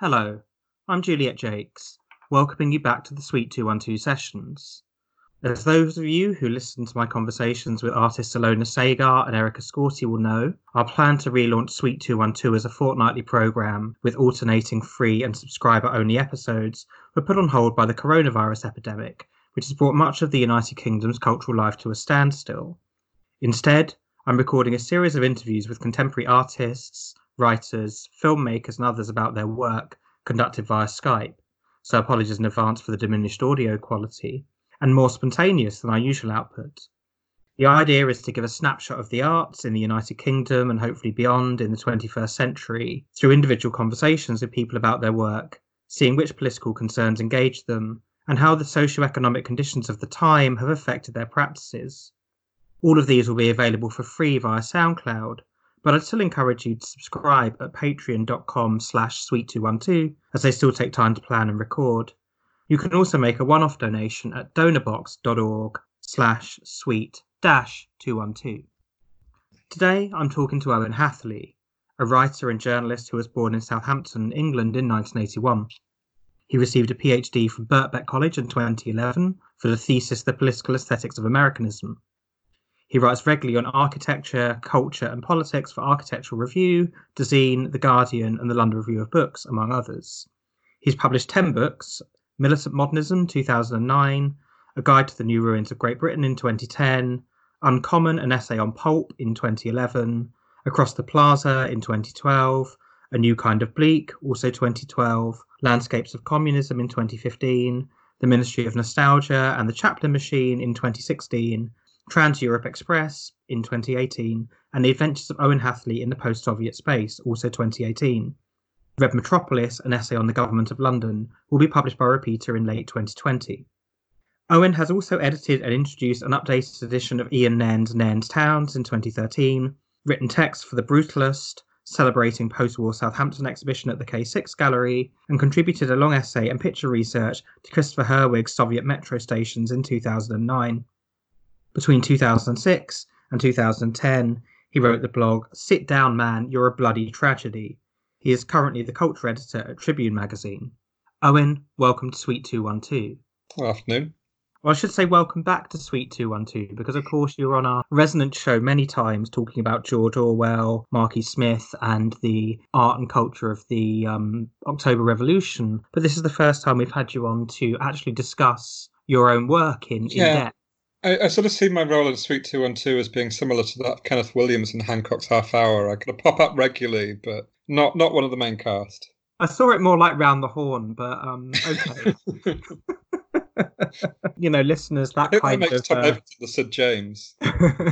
Hello, I'm Juliet Jacques, welcoming you back to the Suite 212 sessions. As those of you who listen to my conversations with artists Alona Segar and Erica Scourti will know, our plan to relaunch Suite 212 as a fortnightly programme with alternating free and subscriber only episodes were put on hold by the coronavirus epidemic, which has brought much of the United Kingdom's cultural life to a standstill. Instead, I'm recording a series of interviews with contemporary artists, writers, filmmakers, and others about their work conducted via Skype, so apologies in advance for the diminished audio quality, and more spontaneous than our usual output. The idea is to give a snapshot of the arts in the United Kingdom and hopefully beyond in the 21st century through individual conversations with people about their work, seeing which political concerns engage them, and how the socio-economic conditions of the time have affected their practices. All of these will be available for free via SoundCloud, but I'd still encourage you to subscribe at patreon.com slash suite212 as they still take time to plan and record. You can also make a one-off donation at donorbox.org slash suite dash 212. Today I'm talking to Owen Hatherley, a writer and journalist who was born in Southampton, England in 1981. He received a PhD from Birkbeck College in 2011 for the thesis The Political Aesthetics of Americanism. He writes regularly on architecture, culture, and politics for Architectural Review, Dezeen, The Guardian, and the London Review of Books, among others. He's published 10 books Militant Modernism, 2009, A Guide to the New Ruins of Great Britain in 2010, Uncommon, an essay on pulp in 2011, Across the Plaza in 2012, A New Kind of Bleak, also 2012, Landscapes of Communism in 2015, The Ministry of Nostalgia and the Chaplin Machine in 2016, Trans Europe Express in 2018, and The Adventures of Owen Hatherley in the Post Soviet Space, also 2018. Red Metropolis, an essay on the government of London, will be published by Repeater in late 2020. Owen has also edited and introduced an updated edition of Ian Nairn's Nairn's Towns in 2013, written text for The Brutalist, celebrating post war Southampton exhibition at the K6 Gallery, and contributed a long essay and picture research to Christopher Herwig's Soviet metro stations in 2009. Between 2006 and 2010, he wrote the blog Sit Down Man, You're a Bloody Tragedy. He is currently the culture editor at Tribune magazine. Owen, welcome to Suite 212. Good afternoon. Well, I should say welcome back to Suite 212 because, of course, you were on our resonance show many times talking about George Orwell, Marky Smith, and the art and culture of the um, October Revolution. But this is the first time we've had you on to actually discuss your own work in, in Yeah. depth. I, I sort of see my role in Suite 212 as being similar to that of Kenneth Williams in Hancock's Half Hour. I kind of pop up regularly, but not not one of the main cast. I saw it more like Round the Horne, but um, okay. you know, listeners, that that kind makes of uh, the Sid James.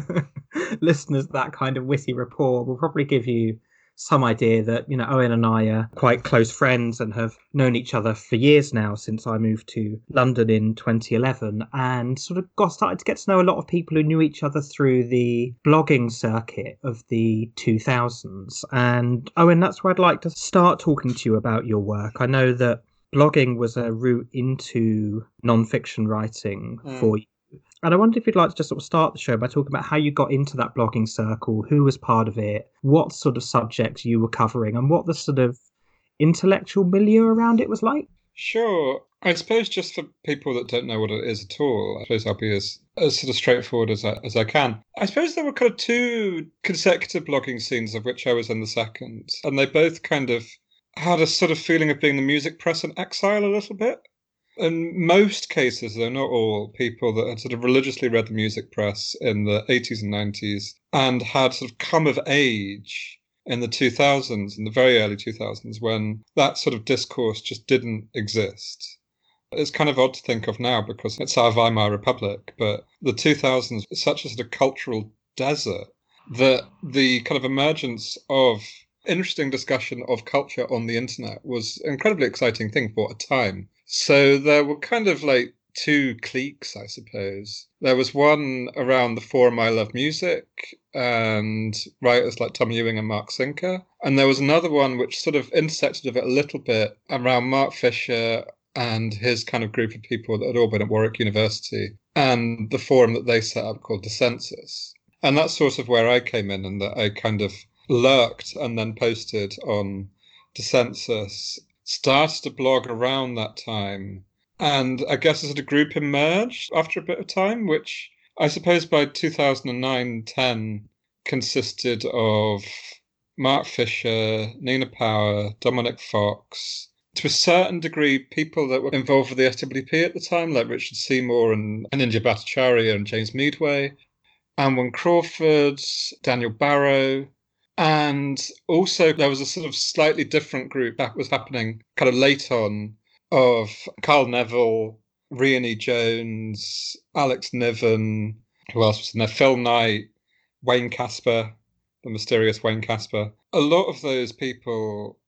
listeners, that kind of witty rapport will probably give you some idea that you know Owen and I are quite close friends and have known each other for years now since I moved to London in 2011 and sort of got started to get to know a lot of people who knew each other through the blogging circuit of the 2000s and Owen that's where I'd like to start talking to you about your work I know that blogging was a route into non-fiction writing Mm. for you and I wonder if you'd like to just sort of start the show by talking about how you got into that blogging circle, who was part of it, what sort of subjects you were covering, and what the sort of intellectual milieu around it was like. Sure. I suppose just for people that don't know what it is at all, I suppose I'll be as, as sort of straightforward as I, as I can. I suppose there were kind of two consecutive blogging scenes of which I was in the second, and they both kind of had a sort of feeling of being the music press in exile a little bit. In most cases, though not all, people that had sort of religiously read the music press in the 80s and 90s and had sort of come of age in the 2000s, in the very early 2000s, when that sort of discourse just didn't exist. It's kind of odd to think of now because it's our Weimar Republic, but the 2000s is such a sort of cultural desert that the kind of emergence of interesting discussion of culture on the internet was an incredibly exciting thing for a time. So there were kind of like two cliques, I suppose. There was one around the forum I Love Music and writers like Tom Ewing and Mark Sinker. And there was another one which sort of intersected with it a little bit around Mark Fisher and his kind of group of people that had all been at Warwick University and the forum that they set up called Dissensus. And that's sort of where I came in and that I kind of lurked and then posted on Dissensus started a blog around that time. And I guess as a group emerged after a bit of time, which I suppose by 2009 10 consisted of Mark Fisher, Nina Power, Dominic Fox, to a certain degree, people that were involved with the SWP at the time, like Richard Seymour and Anindya Bhattacharya and James Meadway, Anwen Crawford, Daniel Barrow, and also there was a sort of slightly different group that was happening kind of late on of Carl Neville, Rhiannon Jones, Alex Niven, who else was in there? Phil Knight, Wayne Casper, the mysterious Wayne Casper. A lot of those people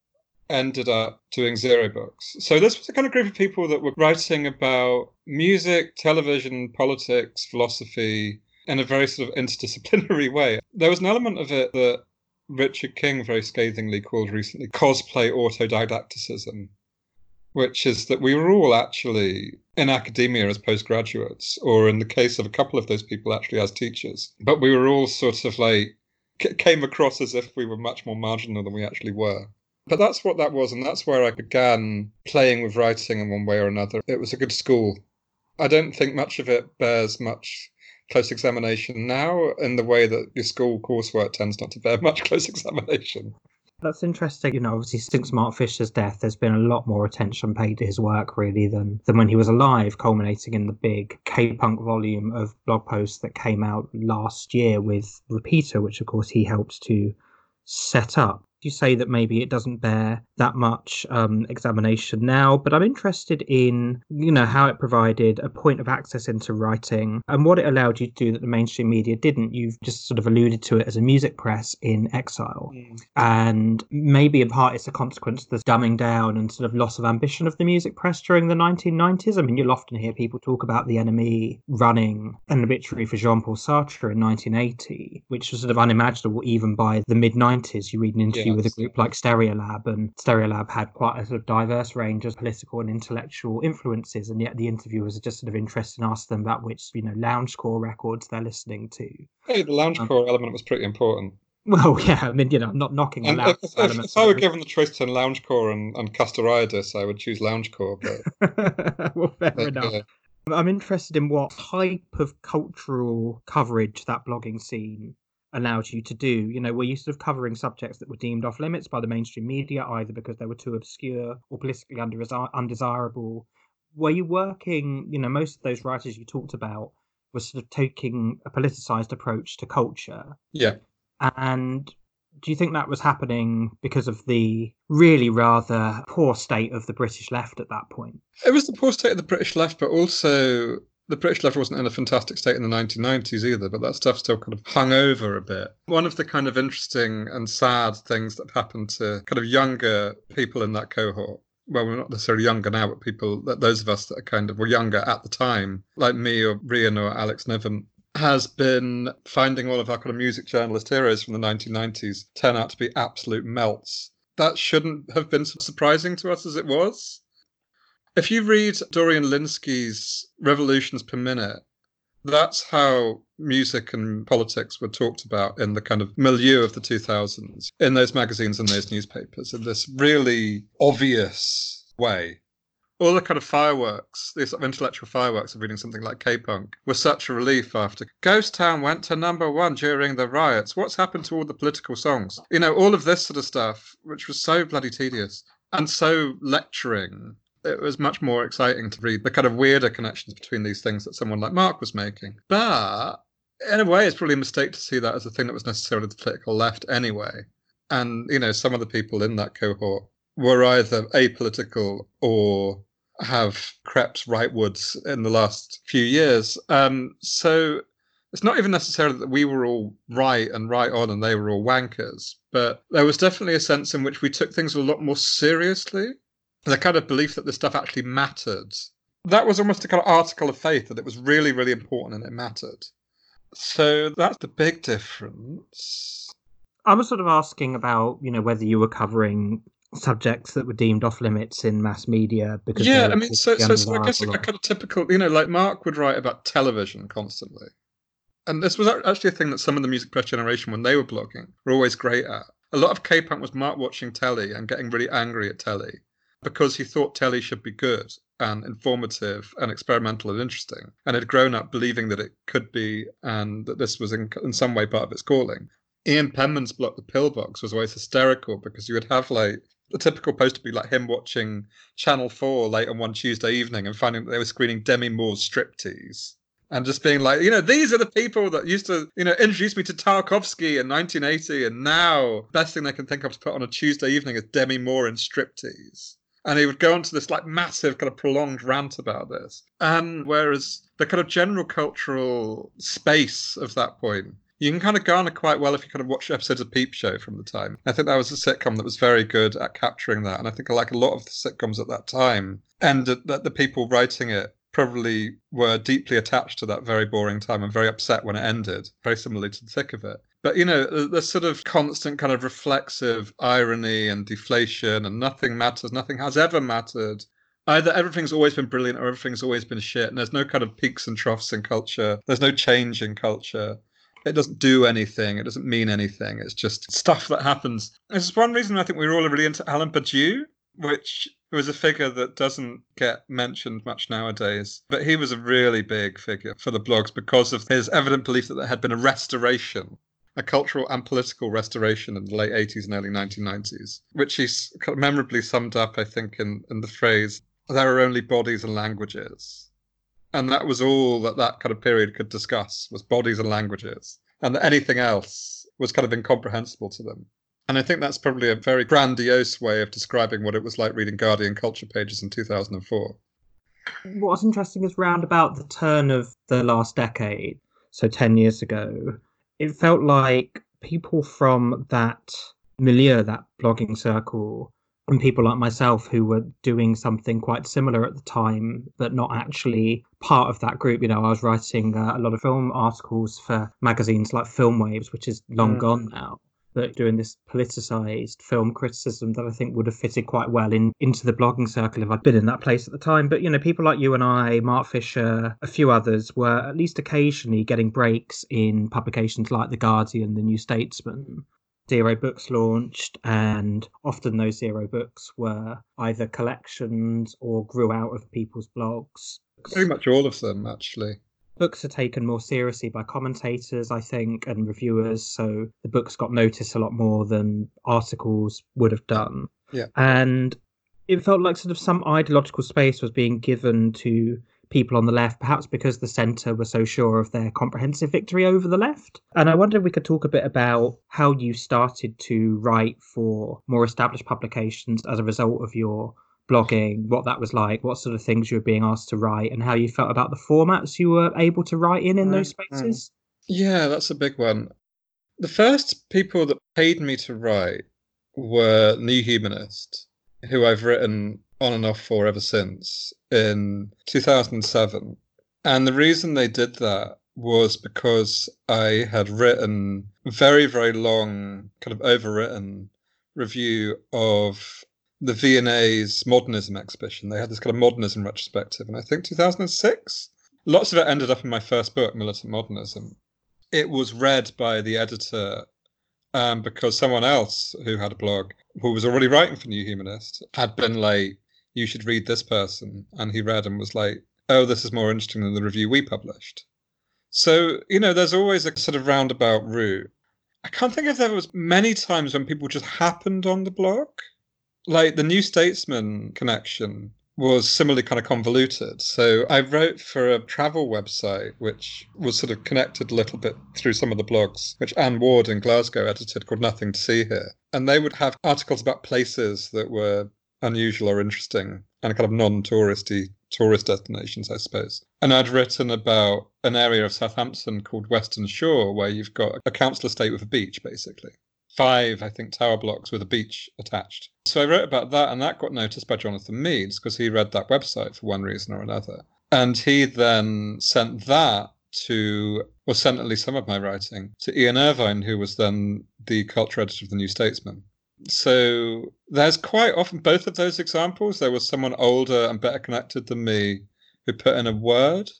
ended up doing zero books. So this was the kind of group of people that were writing about music, television, politics, philosophy in a very sort of interdisciplinary way. There was an element of it that Richard King very scathingly called recently cosplay autodidacticism, which is that we were all actually in academia as postgraduates, or in the case of a couple of those people, actually as teachers. But we were all sort of like, came across as if we were much more marginal than we actually were. But that's what that was, and that's where I began playing with writing in one way or another. It was a good school. I don't think much of it bears much close examination now in the way that your school coursework tends not to bear much close examination. That's interesting. You know, obviously, since Mark Fisher's death, there's been a lot more attention paid to his work, really, than, than when he was alive, culminating in the big K Punk volume of blog posts that came out last year with Repeater, which, of course, he helped to set up you say that maybe it doesn't bear that much um, examination now, but I'm interested in you know how it provided a point of access into writing and what it allowed you to do that the mainstream media didn't. You've just sort of alluded to it as a music press in exile, mm. and maybe in part it's a consequence of the dumbing down and sort of loss of ambition of the music press during the 1990s. I mean, you'll often hear people talk about the NME running an obituary for Jean-Paul Sartre in 1980, which was sort of unimaginable even by the mid 90s. You read an interview with a group like Stereolab, and Stereolab had quite a sort of diverse range of political and intellectual influences, and yet the interviewers are just sort of interested in asking them about which you know loungecore records they're listening to. Hey, the loungecore um, element was pretty important. Well, yeah, I mean, you know, I'm not knocking and if, if, if, I were given the choice between loungecore and, and Castoriadis, I would choose loungecore. But well, fair but, enough. I'm interested in what type of cultural coverage that blogging scene allowed you to do. You know, were you sort of covering subjects that were deemed off limits by the mainstream media, either because they were too obscure or politically undesirable? Were you working, you know, most of those writers you talked about were sort of taking a politicized approach to culture. Yeah. And do you think that was happening because of the really rather poor state of the British left at that point? It was the poor state of the British left, but also the British left wasn't in a fantastic state in the 1990s either, but that stuff still kind of hung over a bit. One of the kind of interesting and sad things that happened to kind of younger people in that cohort well, we're not necessarily younger now, but people those of us that are kind of were younger at the time, like me or Rian or Alex Niven, has been finding all of our kind of music journalist heroes from the 1990s turn out to be absolute melts. That shouldn't have been surprising to us as it was. If you read Dorian Lynskey's Revolutions Per Minute, that's how music and politics were talked about in the kind of milieu of the 2000s, in those magazines and those newspapers, in this really obvious way. All the kind of fireworks, these sort of intellectual fireworks of reading something like K Punk, were such a relief after Ghost Town went to number one during the riots. What's happened to all the political songs? You know, all of this sort of stuff, which was so bloody tedious and so lecturing it was much more exciting to read the kind of weirder connections between these things that someone like Mark was making. But in a way, it's probably a mistake to see that as a thing that was necessarily the political left anyway. And, you know, some of the people in that cohort were either apolitical or have crept rightwards in the last few years. Um, so it's not even necessarily that we were all right and right on and they were all wankers, but there was definitely a sense in which we took things a lot more seriously the kind of belief that this stuff actually mattered. That was almost a kind of article of faith that it was really, really important and it mattered. So that's the big difference. I was sort of asking about, you know, whether you were covering subjects that were deemed off limits in mass media because yeah, I mean, so, so, so I guess a kind of typical, you know, like Mark would write about television constantly, and this was actually a thing that some of the music press generation, when they were blogging, were always great at. A lot of K-punk was Mark watching telly and getting really angry at telly, because he thought telly should be good and informative and experimental and interesting, and had grown up believing that it could be and that this was in, in some way part of its calling. Ian Penman's blog, The Pillbox, was always hysterical because you would have like the typical post would be like him watching Channel 4 late on one Tuesday evening and finding that they were screening Demi Moore's striptease. And just being like, you know, these are the people that used to, you know, introduce me to Tarkovsky in 1980, and now best thing they can think of to put on a Tuesday evening is Demi Moore in striptease and he would go on to this like massive kind of prolonged rant about this. And whereas the kind of general cultural space of that point, you can kind of garner quite well if you kind of watch episodes of Peep Show from the time. I think that was a sitcom that was very good at capturing that, and I think like a lot of the sitcoms at that time, and that the people writing it probably were deeply attached to that very boring time and very upset when it ended, very similarly to the thick of it. But you know, the sort of constant kind of reflexive irony and deflation, and nothing matters, nothing has ever mattered. Either everything's always been brilliant or everything's always been shit, and there's no kind of peaks and troughs in culture. There's no change in culture. It doesn't do anything. It doesn't mean anything. It's just stuff that happens. This is one reason I think we were all really into Alain Badiou, which was a figure that doesn't get mentioned much nowadays. But he was a really big figure for the blogs because of his evident belief that there had been a restoration a cultural and political restoration in the late 80s and early 1990s, which he memorably summed up, I think, in, in the phrase, there are only bodies and languages. And that was all that that kind of period could discuss was bodies and languages. And that anything else was kind of incomprehensible to them. And I think that's probably a very grandiose way of describing what it was like reading Guardian culture pages in 2004. What's interesting is round about the turn of the last decade, so 10 years ago, it felt like people from that milieu, that blogging circle, and people like myself who were doing something quite similar at the time, but not actually part of that group. You know, I was writing uh, a lot of film articles for magazines like Film Waves, which is long mm. gone now but doing this politicized film criticism that I think would have fitted quite well in into the blogging circle if I'd been in that place at the time. But you know, people like you and I, Mark Fisher, a few others were at least occasionally getting breaks in publications like The Guardian, The New Statesman. Zero books launched, and often those zero books were either collections or grew out of people's blogs. Pretty much all of them, actually books are taken more seriously by commentators, I think, and reviewers. So the books got noticed a lot more than articles would have done. Yeah. And it felt like sort of some ideological space was being given to people on the left, perhaps because the centre were so sure of their comprehensive victory over the left. And I wonder if we could talk a bit about how you started to write for more established publications as a result of your blogging, what that was like, what sort of things you were being asked to write, and how you felt about the formats you were able to write in in those mm-hmm. spaces? Yeah, that's a big one. The first people that paid me to write were New Humanist, who I've written on and off for ever since in 2007. And the reason they did that was because I had written very, very long, kind of overwritten review of the V&A's modernism exhibition. They had this kind of modernism retrospective, and I think 2006. Lots of it ended up in my first book, Militant Modernism. It was read by the editor um, because someone else who had a blog, who was already writing for New Humanist, had been like, "You should read this person," and he read and was like, "Oh, this is more interesting than the review we published." So you know, there's always a sort of roundabout route. I can't think if there was many times when people just happened on the blog like the New Statesman connection was similarly kind of convoluted. So I wrote for a travel website, which was sort of connected a little bit through some of the blogs, which Anne Ward in Glasgow edited called Nothing to See Here. And they would have articles about places that were unusual or interesting and kind of non touristy tourist destinations, I suppose. And I'd written about an area of Southampton called Weston Shore, where you've got a council estate with a beach, basically five, I think, tower blocks with a beach attached. So I wrote about that, and that got noticed by Jonathan Meades because he read that website for one reason or another. And he then sent that to, or sent at least some of my writing, to Ian Irvine, who was then the culture editor of the New Statesman. So there's quite often both of those examples. There was someone older and better connected than me who put in a word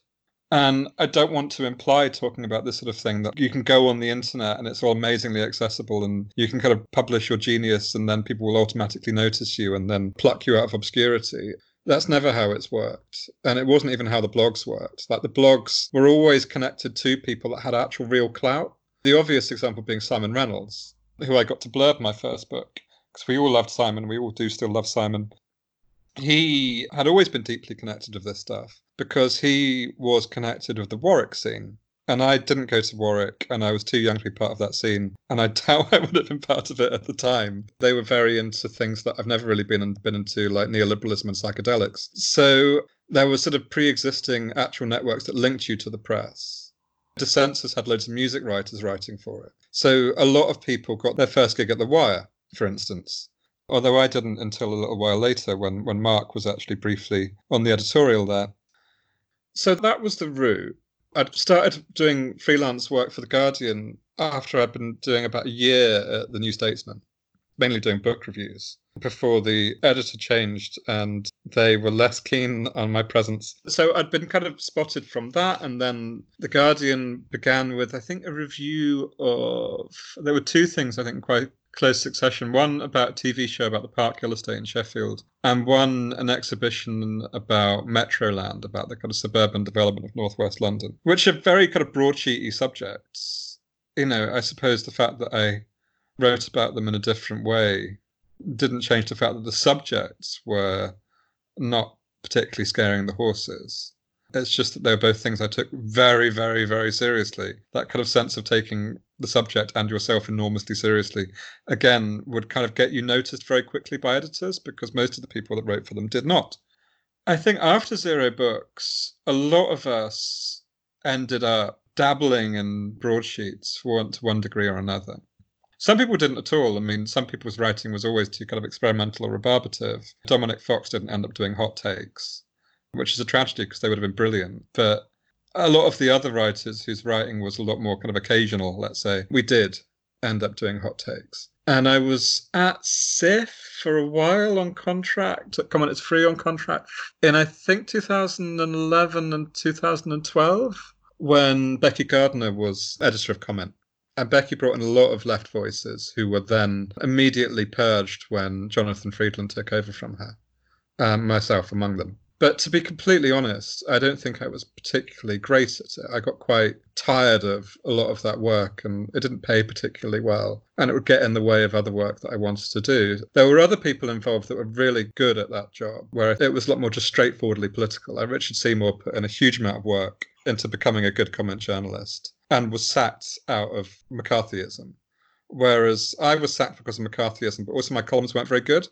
And I don't want to imply talking about this sort of thing that you can go on the internet and it's all amazingly accessible and you can kind of publish your genius and then people will automatically notice you and then pluck you out of obscurity. That's never how it's worked. And it wasn't even how the blogs worked. Like the blogs were always connected to people that had actual real clout. The obvious example being Simon Reynolds, who I got to blurb my first book because we all loved Simon. We all do still love Simon he had always been deeply connected with this stuff because he was connected with the Warwick scene. And I didn't go to Warwick, and I was too young to be part of that scene. And I doubt I would have been part of it at the time. They were very into things that I've never really been been into, like neoliberalism and psychedelics. So there was sort of pre-existing actual networks that linked you to the press. Dissensus had loads of music writers writing for it. So a lot of people got their first gig at The Wire, for instance although I didn't until a little while later when, when Mark was actually briefly on the editorial there. So that was the route. I'd started doing freelance work for The Guardian after I'd been doing about a year at The New Statesman, mainly doing book reviews, before the editor changed and they were less keen on my presence. So I'd been kind of spotted from that. And then The Guardian began with, I think, a review of. There were two things I think quite close succession. One about a TV show about the Parkhill estate in Sheffield, and one an exhibition about Metroland, about the kind of suburban development of northwest London, which are very kind of broadsheety subjects. You know, I suppose the fact that I wrote about them in a different way didn't change the fact that the subjects were not particularly scaring the horses. It's just that they were both things I took very, very, very seriously. That kind of sense of taking the subject and yourself enormously seriously, again, would kind of get you noticed very quickly by editors because most of the people that wrote for them did not. I think after Zero Books, a lot of us ended up dabbling in broadsheets for one, to one degree or another. Some people didn't at all. I mean, some people's writing was always too kind of experimental or rebarbative. Dominic Fox didn't end up doing hot takes which is a tragedy because they would have been brilliant. But a lot of the other writers whose writing was a lot more kind of occasional, let's say, we did end up doing hot takes. And I was at CiF for a while on contract. Comment is Free on contract in I think 2011 and 2012 when Becky Gardiner was editor of Comment. And Becky brought in a lot of left voices who were then immediately purged when Jonathan Freedland took over from her, um, myself among them. But to be completely honest, I don't think I was particularly great at it. I got quite tired of a lot of that work and it didn't pay particularly well. And it would get in the way of other work that I wanted to do. There were other people involved that were really good at that job, where it was a lot more just straightforwardly political. Like Richard Seymour put in a huge amount of work into becoming a good comment journalist and was sacked out of McCarthyism. Whereas I was sacked because of McCarthyism, but also my columns weren't very good.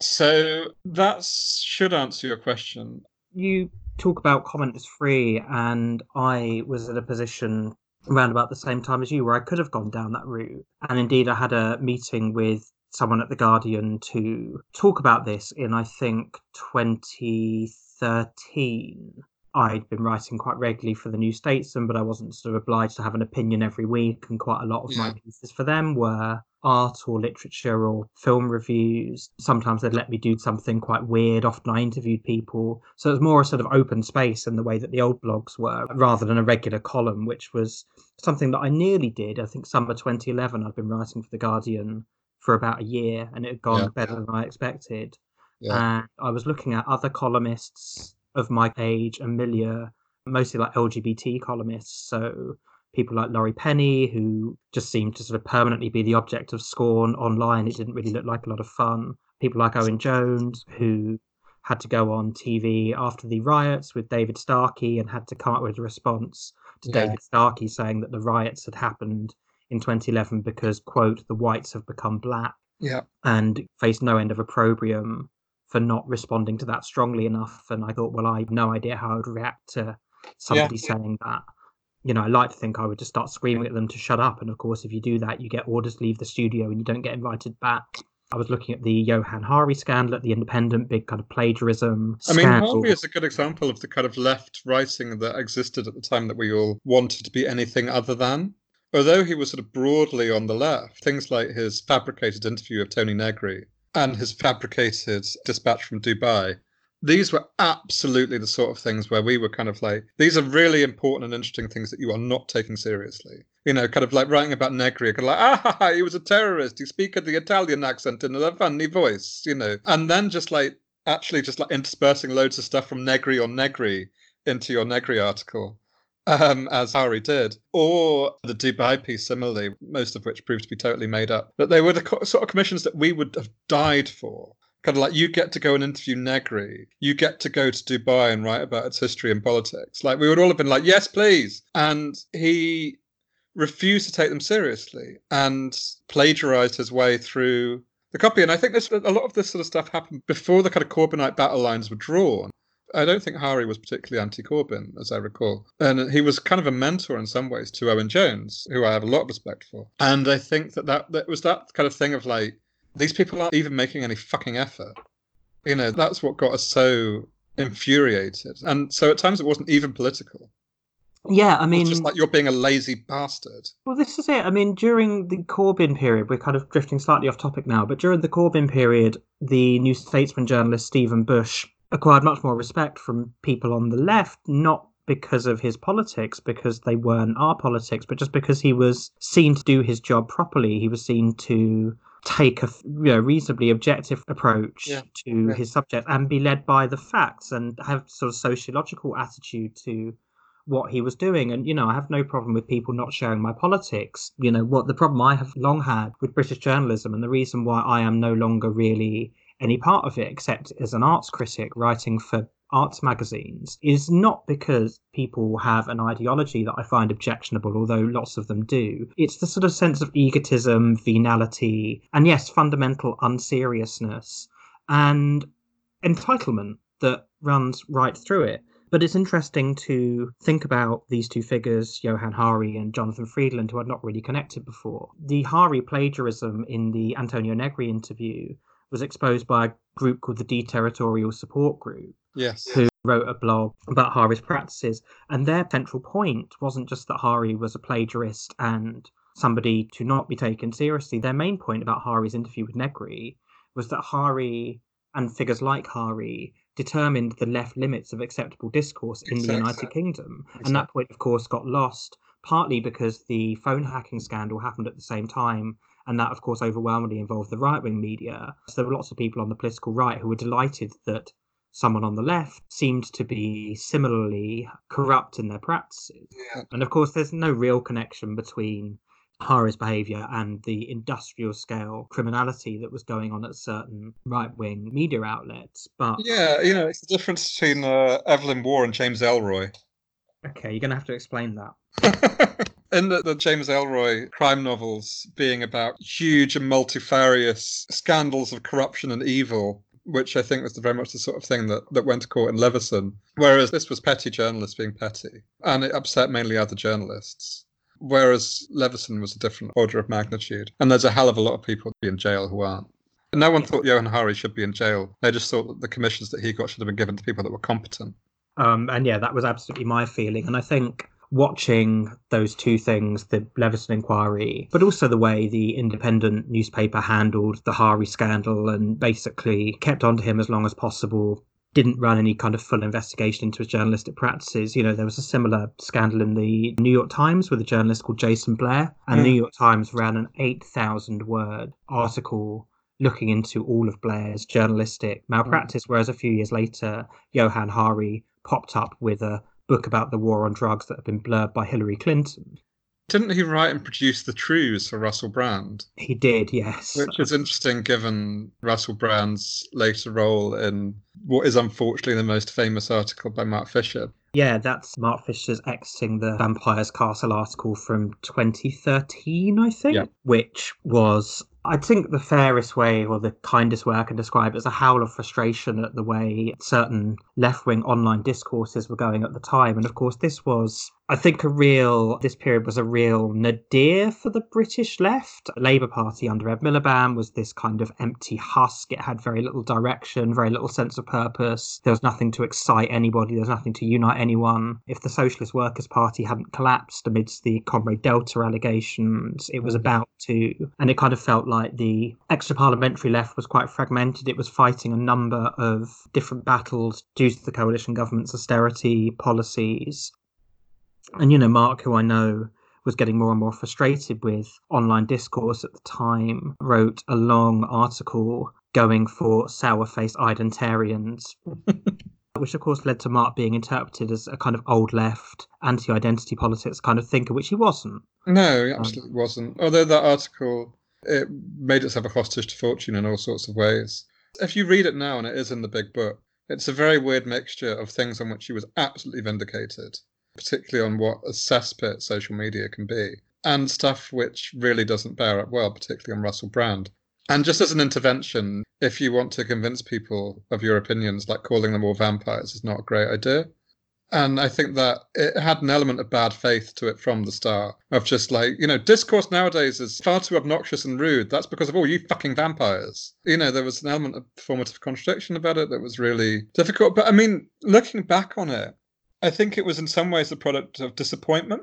So that should answer your question. You talk about comment is free, and I was in a position around about the same time as you where I could have gone down that route. And indeed, I had a meeting with someone at The Guardian to talk about this in, I think, 2013. I'd been writing quite regularly for the New Statesman, but I wasn't sort of obliged to have an opinion every week. And quite a lot of yeah. my pieces for them were art or literature or film reviews. Sometimes they'd let me do something quite weird. Often I interviewed people. So it was more a sort of open space in the way that the old blogs were, rather than a regular column, which was something that I nearly did. I think summer 2011, I'd been writing for The Guardian for about a year and it had gone yeah. better than I expected. Yeah. And I was looking at other columnists of my age and milieu, mostly like LGBT columnists. So people like Laurie Penny, who just seemed to sort of permanently be the object of scorn online. It didn't really look like a lot of fun. People like Owen Jones, who had to go on TV after the riots with David Starkey and had to come up with a response to yeah. David Starkey saying that the riots had happened in 2011 because, quote, the whites have become black. Yeah. And faced no end of opprobrium for not responding to that strongly enough. And I thought, well, I have no idea how I would react to somebody yeah. saying that. You know, I like to think I would just start screaming at them to shut up. And of course, if you do that, you get orders to leave the studio and you don't get invited back. I was looking at the Johann Hari scandal at the Independent, big kind of plagiarism. I mean, Hari is a good example of the kind of left writing that existed at the time that we all wanted to be anything other than. Although he was sort of broadly on the left, things like his fabricated interview of Tony Negri and his fabricated dispatch from Dubai these were absolutely the sort of things where we were kind of like, these are really important and interesting things that you are not taking seriously. You know, kind of like writing about Negri, kind of like, ah, he was a terrorist. He speaks the Italian accent in a funny voice, you know, and then just like actually just like interspersing loads of stuff from Negri on Negri into your Negri article. Um, as Hari did, or the Dubai piece similarly, most of which proved to be totally made up. But they were the sort of commissions that we would have died for kind of like you get to go and interview Negri, you get to go to Dubai and write about its history and politics. Like we would all have been like, yes, please. And he refused to take them seriously and plagiarized his way through the copy. And I think this a lot of this sort of stuff happened before the kind of Corbynite battle lines were drawn. I don't think Hari was particularly anti-Corbyn, as I recall, and he was kind of a mentor in some ways to Owen Jones, who I have a lot of respect for. And I think that that, that was that kind of thing of like these people aren't even making any fucking effort. You know, that's what got us so infuriated. And so at times it wasn't even political. Yeah, I mean, it's just like you're being a lazy bastard. Well, this is it. I mean, during the Corbyn period, we're kind of drifting slightly off topic now, but during the Corbyn period, the New Statesman journalist Stephen Bush acquired much more respect from people on the left, not because of his politics, because they weren't our politics, but just because he was seen to do his job properly. He was seen to take a you know, reasonably objective approach yeah. to yeah. his subject and be led by the facts and have sort of sociological attitude to what he was doing. And, you know, I have no problem with people not sharing my politics. You know, what the problem I have long had with British journalism and the reason why I am no longer really any part of it except as an arts critic writing for arts magazines is not because people have an ideology that I find objectionable, although lots of them do. It's the sort of sense of egotism, venality, and yes, fundamental unseriousness and entitlement that runs right through it. But it's interesting to think about these two figures, Johann Hari and Jonathan Freedland, who I'd not really connected before. The Hari plagiarism in the Antonio Negri interview was exposed by a group called the Deterritorial Support Group, Yes. Who wrote a blog about Hari's practices. And their central point wasn't just that Hari was a plagiarist and somebody to not be taken seriously. Their main point about Hari's interview with Negri was that Hari and figures like Hari determined the left limits of acceptable discourse in exactly. the United Kingdom. Exactly. And that point, of course, got lost partly because the phone hacking scandal happened at the same time. And that, of course, overwhelmingly involved the right wing media. So there were lots of people on the political right who were delighted that someone on the left seemed to be similarly corrupt in their practices. Yeah. And of course, there's no real connection between Hari's behaviour and the industrial scale criminality that was going on at certain right wing media outlets. But yeah, you know, it's the difference between uh, Evelyn Waugh and James Ellroy. Okay, you're going to have to explain that. in the, the, James Ellroy crime novels being about huge and multifarious scandals of corruption and evil which I think was very much the sort of thing that, that went to court in Leveson. Whereas this was petty journalists being petty, and it upset mainly other journalists. Whereas Leveson was a different order of magnitude. And there's a hell of a lot of people in jail who aren't. No one thought Johann Hari should be in jail. They just thought that the commissions that he got should have been given to people that were competent. Um, and yeah, that was absolutely my feeling. And I think watching those two things, the Leveson inquiry, but also the way the independent newspaper handled the Hari scandal and basically kept on to him as long as possible. Didn't run any kind of full investigation into his journalistic practices. You know, there was a similar scandal in the New York Times with a journalist called Jason Blair, and the New York Times ran an 8,000 word article looking into all of Blair's journalistic malpractice. Mm. Whereas a few years later, Johann Hari popped up with a book about the war on drugs that had been blurred by Hillary Clinton. Didn't he write and produce the Trews for Russell Brand? He did, yes. Which is interesting given Russell Brand's later role in what is unfortunately the most famous article by Mark Fisher. Yeah, that's Mark Fisher's exiting the Vampire's Castle article from 2013, I think, yeah. which was I think the fairest way or the kindest way I can describe it is a howl of frustration at the way certain left wing online discourses were going at the time. And of course, this was I think a real this period was a real nadir for the British left. Labour Party under Ed Miliband was this kind of empty husk. It had very little direction, very little sense of purpose. There was nothing to excite anybody. There was nothing to unite anyone. If the Socialist Workers Party hadn't collapsed amidst the Comrade Delta allegations, it was about to. And it kind of felt like the extra parliamentary left was quite fragmented. It was fighting a number of different battles due to the coalition government's austerity policies and, you know, Mark, who I know was getting more and more frustrated with online discourse at the time, wrote a long article going for sour faced identarians. which of course led to Mark being interpreted as a kind of old left, anti identity politics kind of thinker, which he wasn't. No, he um, absolutely um, wasn't. Although that article it made itself a hostage to fortune in all sorts of ways. If you read it now, and it is in the big book, it's a very weird mixture of things on which he was absolutely vindicated particularly on what a cesspit social media can be, and stuff which really doesn't bear up well, particularly on Russell Brand. And just as an intervention, if you want to convince people of your opinions, like calling them all vampires is not a great idea. And I think that it had an element of bad faith to it from the start, of just like, you know, discourse nowadays is far too obnoxious and rude. That's because of all you fucking vampires. You know, there was an element of performative contradiction about it that was really difficult. But I mean, looking back on it, I think it was in some ways a product of disappointment.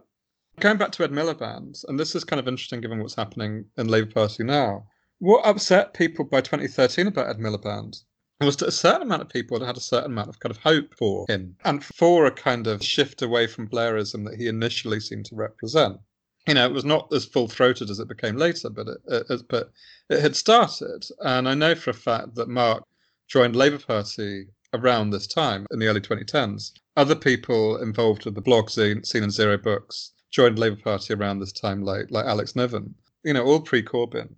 Going back to Ed Miliband, and this is kind of interesting given what's happening in Labour Party now. What upset people by 2013 about Ed Miliband was that a certain amount of people had a certain amount of kind of hope for him and for a kind of shift away from Blairism that he initially seemed to represent. You know, it was not as full throated as it became later, but it, it, but it had started. And I know for a fact that Mark joined Labour Party around this time in the early 2010s. Other people involved with the blog scene, in Zero Books joined Labour Party around this time, like like Alex Niven. You know, all pre-Corbyn.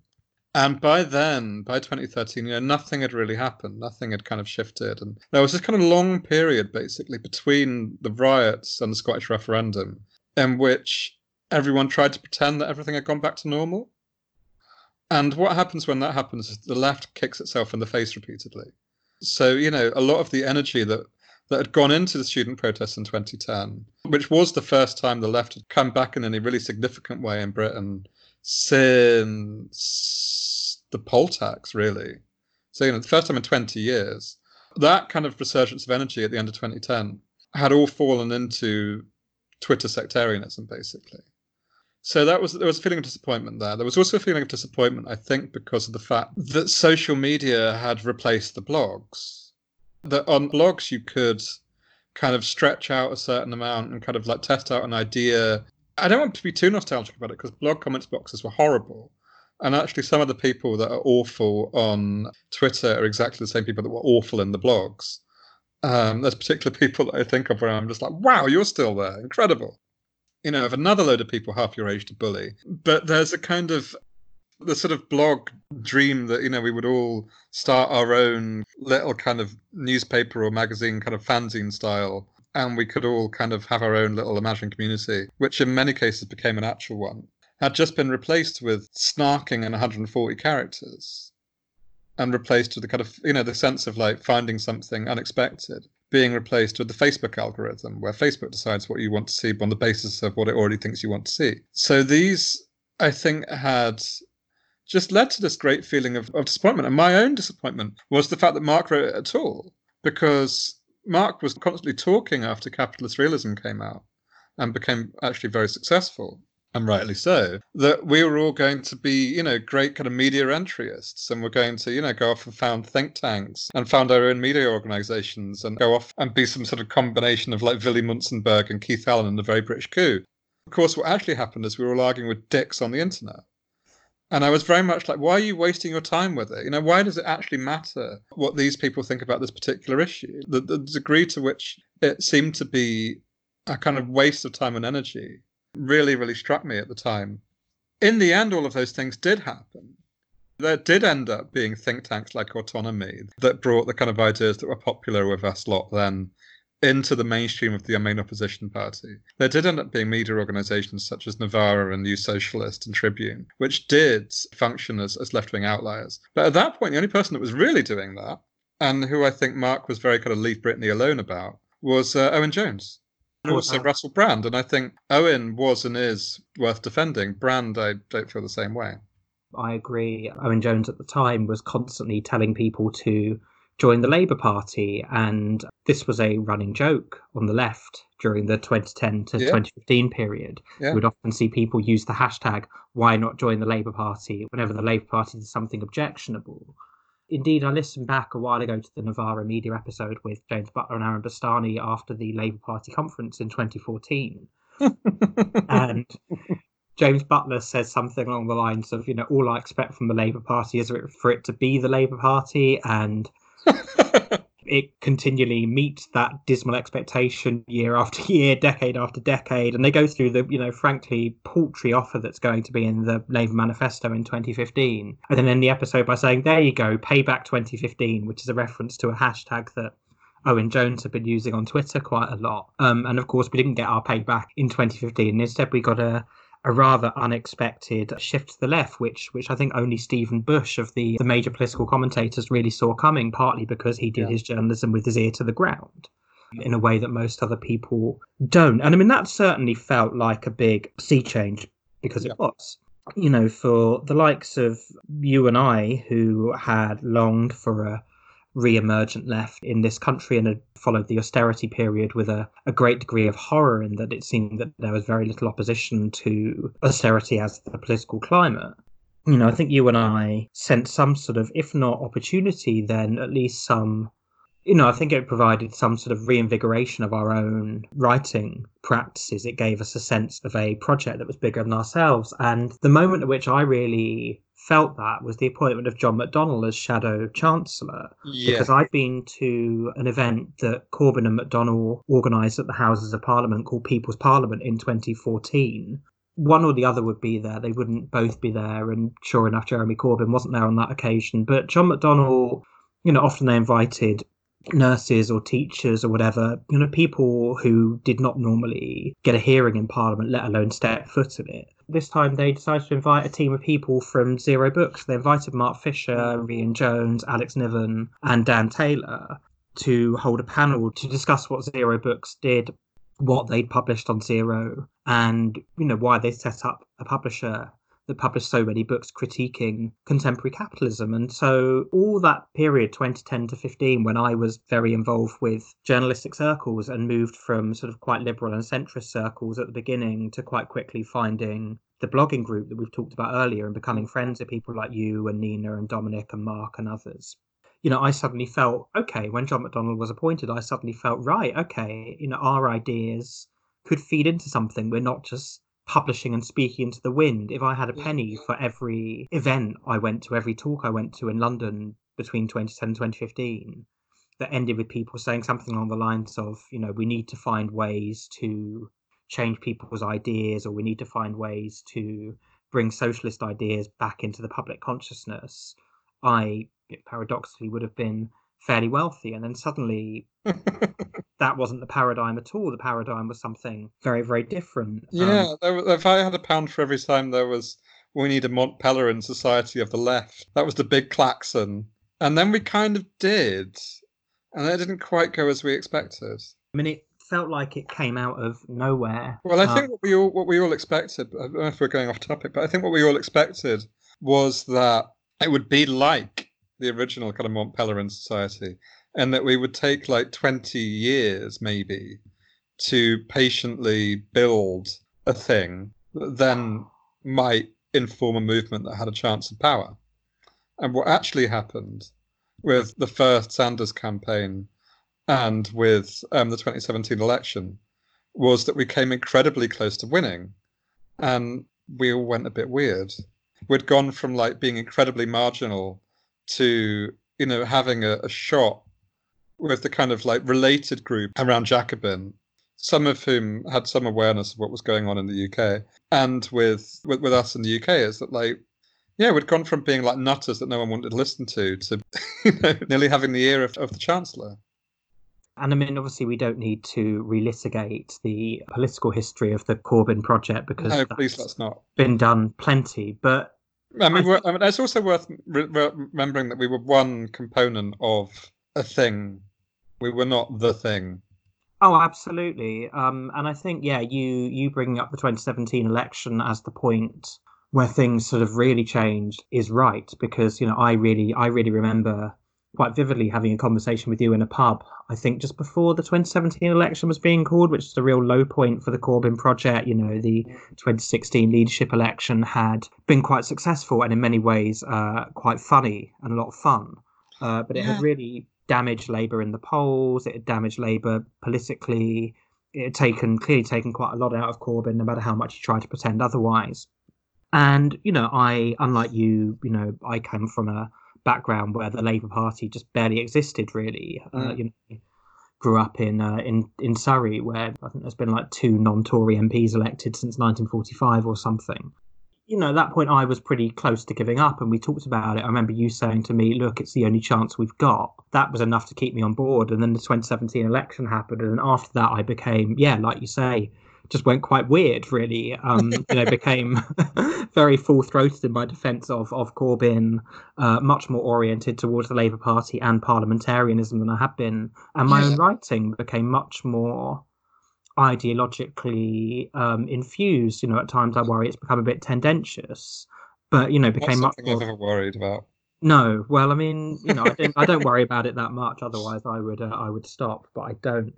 And by then, by 2013, you know, nothing had really happened. Nothing had kind of shifted, and there was this kind of long period, basically, between the riots and the Scottish referendum, in which everyone tried to pretend that everything had gone back to normal. And what happens when that happens is the left kicks itself in the face repeatedly. So, you know, a lot of the energy that that had gone into the student protests in 2010, which was the first time the left had come back in any really significant way in Britain since the poll tax, really. So, you know, the first time in 20 years, that kind of resurgence of energy at the end of 2010 had all fallen into Twitter sectarianism, basically. So that was there was a feeling of disappointment there. There was also a feeling of disappointment, I think, because of the fact that social media had replaced the blogs. That on blogs you could kind of stretch out a certain amount and kind of like test out an idea. I don't want to be too nostalgic about it because blog comments boxes were horrible. And actually, some of the people that are awful on Twitter are exactly the same people that were awful in the blogs. Um, there's particular people that I think of where I'm just like, wow, you're still there. Incredible you know, of another load of people half your age to bully. But there's a kind of the sort of blog dream that you know we would all start our own little kind of newspaper or magazine kind of fanzine style and we could all kind of have our own little imagined community which in many cases became an actual one had just been replaced with snarking and 140 characters and replaced with the kind of you know the sense of like finding something unexpected being replaced with the Facebook algorithm, where Facebook decides what you want to see on the basis of what it already thinks you want to see. So these, I think, had just led to this great feeling of, of disappointment. And my own disappointment was the fact that Mark wrote it at all, because Mark was constantly talking after capitalist realism came out and became actually very successful and rightly so, that we were all going to be, you know, great kind of media entryists and we're going to, you know, go off and found think tanks and found our own media organizations and go off and be some sort of combination of like Willy Munzenberg and Keith Allen and the very British coup. Of course, what actually happened is we were all arguing with dicks on the internet. And I was very much like, why are you wasting your time with it? You know, why does it actually matter what these people think about this particular issue? The, the degree to which it seemed to be a kind of waste of time and energy really, really struck me at the time. In the end, all of those things did happen. There did end up being think tanks like Autonomy that brought the kind of ideas that were popular with us lot then into the mainstream of the main opposition party. There did end up being media organizations such as Novara and New Socialist and Tribune, which did function as, as left wing outliers. But at that point, the only person that was really doing that, and who I think Mark was very kind of leave Britney alone about, was uh, Owen Jones And also Russell Brand. And I think Owen was and is worth defending. Brand, I don't feel the same way. I agree. Owen Jones at the time was constantly telling people to join the Labour Party, and this was a running joke on the left during the 2010 to yeah. 2015 period. Yeah. We'd often see people use the hashtag "Why not join the Labour Party?" whenever the Labour Party did something objectionable. Indeed, I listened back a while ago to the Novara Media episode with James Butler and Aaron Bastani after the Labour Party conference in 2014. and James Butler says something along the lines of, you know, all I expect from the Labour Party is for it to be the Labour Party, and it continually meets that dismal expectation year after year, decade after decade, and they go through the, you know, frankly paltry offer that's going to be in the Labour Manifesto in 2015, and then end the episode by saying, "There you go, payback 2015," which is a reference to a hashtag that Owen Jones had been using on Twitter quite a lot. Um, and of course, we didn't get our payback in 2015. Instead, we got a a rather unexpected shift to the left, which which I think only Stephen Bush of the, the major political commentators really saw coming, partly because he did yeah. his journalism with his ear to the ground in a way that most other people don't. And I mean, that certainly felt like a big sea change because yeah. it was. You know, for the likes of you and I, who had longed for a re-emergent left in this country and had followed the austerity period with a, a great degree of horror in that it seemed that there was very little opposition to austerity as the political climate. You know, I think you and I sent some sort of, if not opportunity, then at least some you know, I think it provided some sort of reinvigoration of our own writing practices. It gave us a sense of a project that was bigger than ourselves. And the moment at which I really felt that was the appointment of John McDonnell as Shadow Chancellor. Yeah. Because I've been to an event that Corbyn and McDonnell organised at the Houses of Parliament called People's Parliament in 2014. One or the other would be there. They wouldn't both be there. And sure enough, Jeremy Corbyn wasn't there on that occasion. But John McDonnell, you know, often they invited nurses or teachers or whatever, you know, people who did not normally get a hearing in Parliament, let alone step foot in it. This time they decided to invite a team of people from Zero Books. They invited Mark Fisher, Rhian Jones, Alex Niven, and Dan Taylor to hold a panel to discuss what Zero Books did, what they'd published on Zero, and you know why they set up a publisher that published so many books critiquing contemporary capitalism. And so, all that period, 2010 to 15, when I was very involved with journalistic circles and moved from sort of quite liberal and centrist circles at the beginning to quite quickly finding the blogging group that we've talked about earlier and becoming friends with people like you and Nina and Dominic and Mark and others. You know, I suddenly felt okay when John McDonnell was appointed. I suddenly felt right, okay, you know, our ideas could feed into something. We're not just publishing and speaking into the wind. If I had a penny for every event I went to, every talk I went to in London between 2010 and 2015, that ended with people saying something along the lines of, you know, we need to find ways to change people's ideas, or we need to find ways to bring socialist ideas back into the public consciousness, I paradoxically would have been fairly wealthy. And then suddenly that wasn't the paradigm at all. The paradigm was something very, very different. Yeah, um, if I had a pound for every time there was, we need a Mont Pelerin Society of the Left, that was the big klaxon. And then we kind of did. And it didn't quite go as we expected. I mean, it felt like it came out of nowhere. Well, I think um, what we all what we all expected. I don't know if we're going off topic, but I think what we all expected was that it would be like the original kind of Mont Pelerin Society, and that we would take like 20 years maybe to patiently build a thing that then might inform a movement that had a chance of power. And what actually happened with the first Sanders campaign and with um, the 2017 election was that we came incredibly close to winning. And we all went a bit weird. We'd gone from like being incredibly marginal to, you know, having a, a shot with the kind of like related group around Jacobin, some of whom had some awareness of what was going on in the UK, and with with, with us in the UK, is that like yeah, we'd gone from being like nutters that no one wanted to listen to to you know, nearly having the ear of, of the Chancellor. And I mean, obviously, we don't need to relitigate the political history of the Corbyn project because no, please let's not. Been done plenty, but I mean, I, I mean, it's also worth re- remembering that we were one component of a thing we were not the thing. Oh, absolutely. Um, and I think, yeah, you you bringing up the 2017 election as the point where things sort of really changed is right because you know I really I really remember quite vividly having a conversation with you in a pub. I think just before the 2017 election was being called, which is a real low point for the Corbyn project. You know, the 2016 leadership election had been quite successful and in many ways uh, quite funny and a lot of fun, uh, but it yeah. had really damaged Labour in the polls. It had damaged Labour politically. It had taken clearly taken quite a lot out of Corbyn, no matter how much he tried to pretend otherwise. And you know, I, unlike you, you know, I came from a background where the Labour Party just barely existed, really. Mm. Uh, you know, grew up in uh, in in Surrey, where I think there's been like two non-Tory MPs elected since 1945 or something. You know, at that point I was pretty close to giving up, and we talked about it. I remember you saying to me, "Look, it's the only chance we've got." That was enough to keep me on board. And then the 2017 election happened, and after that, I became, yeah, like you say, just went quite weird, really. Um, you know, became very full throated in my defence of of Corbyn, uh, much more oriented towards the Labour Party and parliamentarianism than I had been, and my yeah. own writing became much more ideologically um, infused. You know, at times I worry it's become a bit tendentious, but you know, became much more. I've ever worried about. No, well, I mean, you know, I don't, I don't worry about it that much. Otherwise, I would, uh, I would stop, but I don't.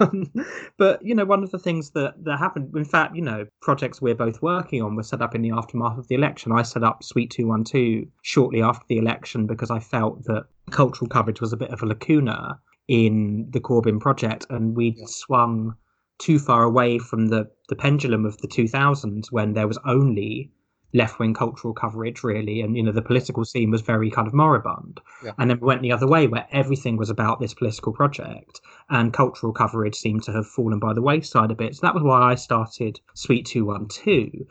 Um, but you know, one of the things that that happened, in fact, you know, projects we're both working on were set up in the aftermath of the election. I set up Suite Two One Two shortly after the election because I felt that cultural coverage was a bit of a lacuna in the Corbyn project, and we'd yeah. swung too far away from the the pendulum of the 2000s when there was only left wing cultural coverage really and you know the political scene was very kind of moribund. Yeah. and then we went the other way where everything was about this political project and cultural coverage seemed to have fallen by the wayside a bit. So that was why i started Suite 212